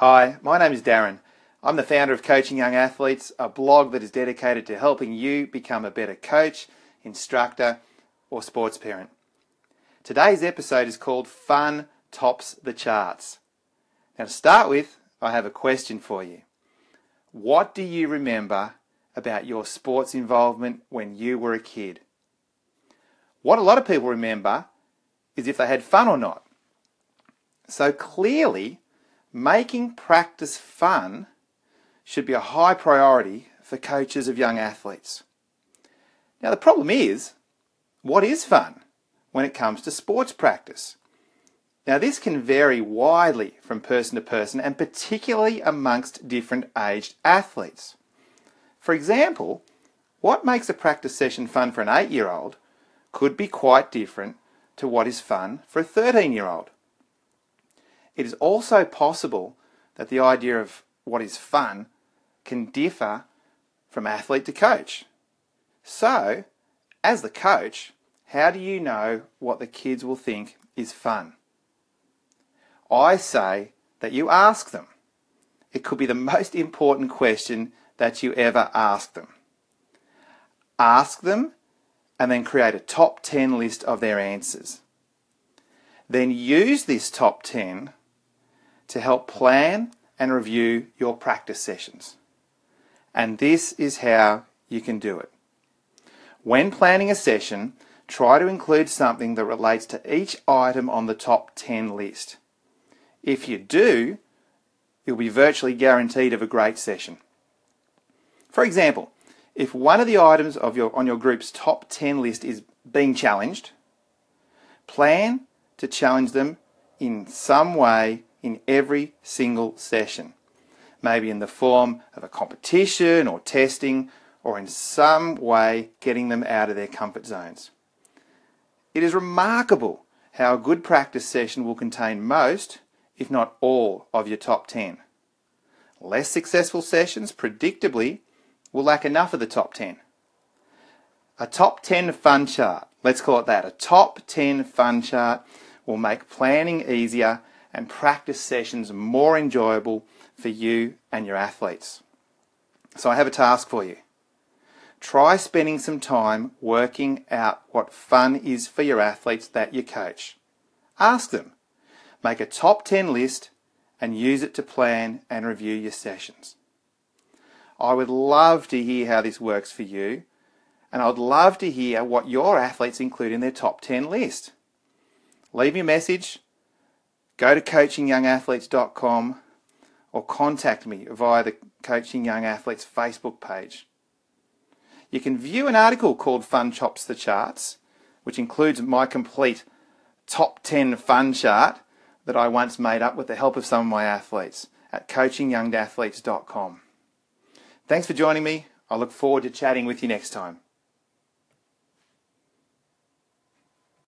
Hi, my name is Darren. I'm the founder of Coaching Young Athletes, a blog that is dedicated to helping you become a better coach, instructor, or sports parent. Today's episode is called Fun Tops the Charts. Now, to start with, I have a question for you. What do you remember about your sports involvement when you were a kid? What a lot of people remember is if they had fun or not. So clearly, making practice fun should be a high priority for coaches of young athletes. Now, the problem is, what is fun when it comes to sports practice? Now, this can vary widely from person to person and particularly amongst different aged athletes. For example, what makes a practice session fun for an 8 year old could be quite different to what is fun for a 13 year old. It is also possible that the idea of what is fun can differ from athlete to coach. So, as the coach, how do you know what the kids will think is fun? I say that you ask them. It could be the most important question that you ever ask them. Ask them and then create a top 10 list of their answers. Then use this top 10 to help plan and review your practice sessions. And this is how you can do it. When planning a session, try to include something that relates to each item on the top 10 list. If you do, you'll be virtually guaranteed of a great session. For example, if one of the items of your, on your group's top 10 list is being challenged, plan to challenge them in some way in every single session. Maybe in the form of a competition or testing, or in some way getting them out of their comfort zones. It is remarkable how a good practice session will contain most, if not all, of your top 10. Less successful sessions, predictably, will lack enough of the top 10. A top 10 fun chart, let's call it that, a top 10 fun chart will make planning easier and practice sessions more enjoyable for you and your athletes. So I have a task for you. Try spending some time working out what fun is for your athletes that you coach. Ask them. Make a top 10 list and use it to plan and review your sessions. I would love to hear how this works for you, and I'd love to hear what your athletes include in their top 10 list. Leave me a message, go to coachingyoungathletes.com or contact me via the Coaching Young Athletes Facebook page. You can view an article called Fun Tops the Charts, which includes my complete top 10 fun chart that I once made up with the help of some of my athletes at coachingyoungathletes.com. Thanks for joining me. I look forward to chatting with you next time.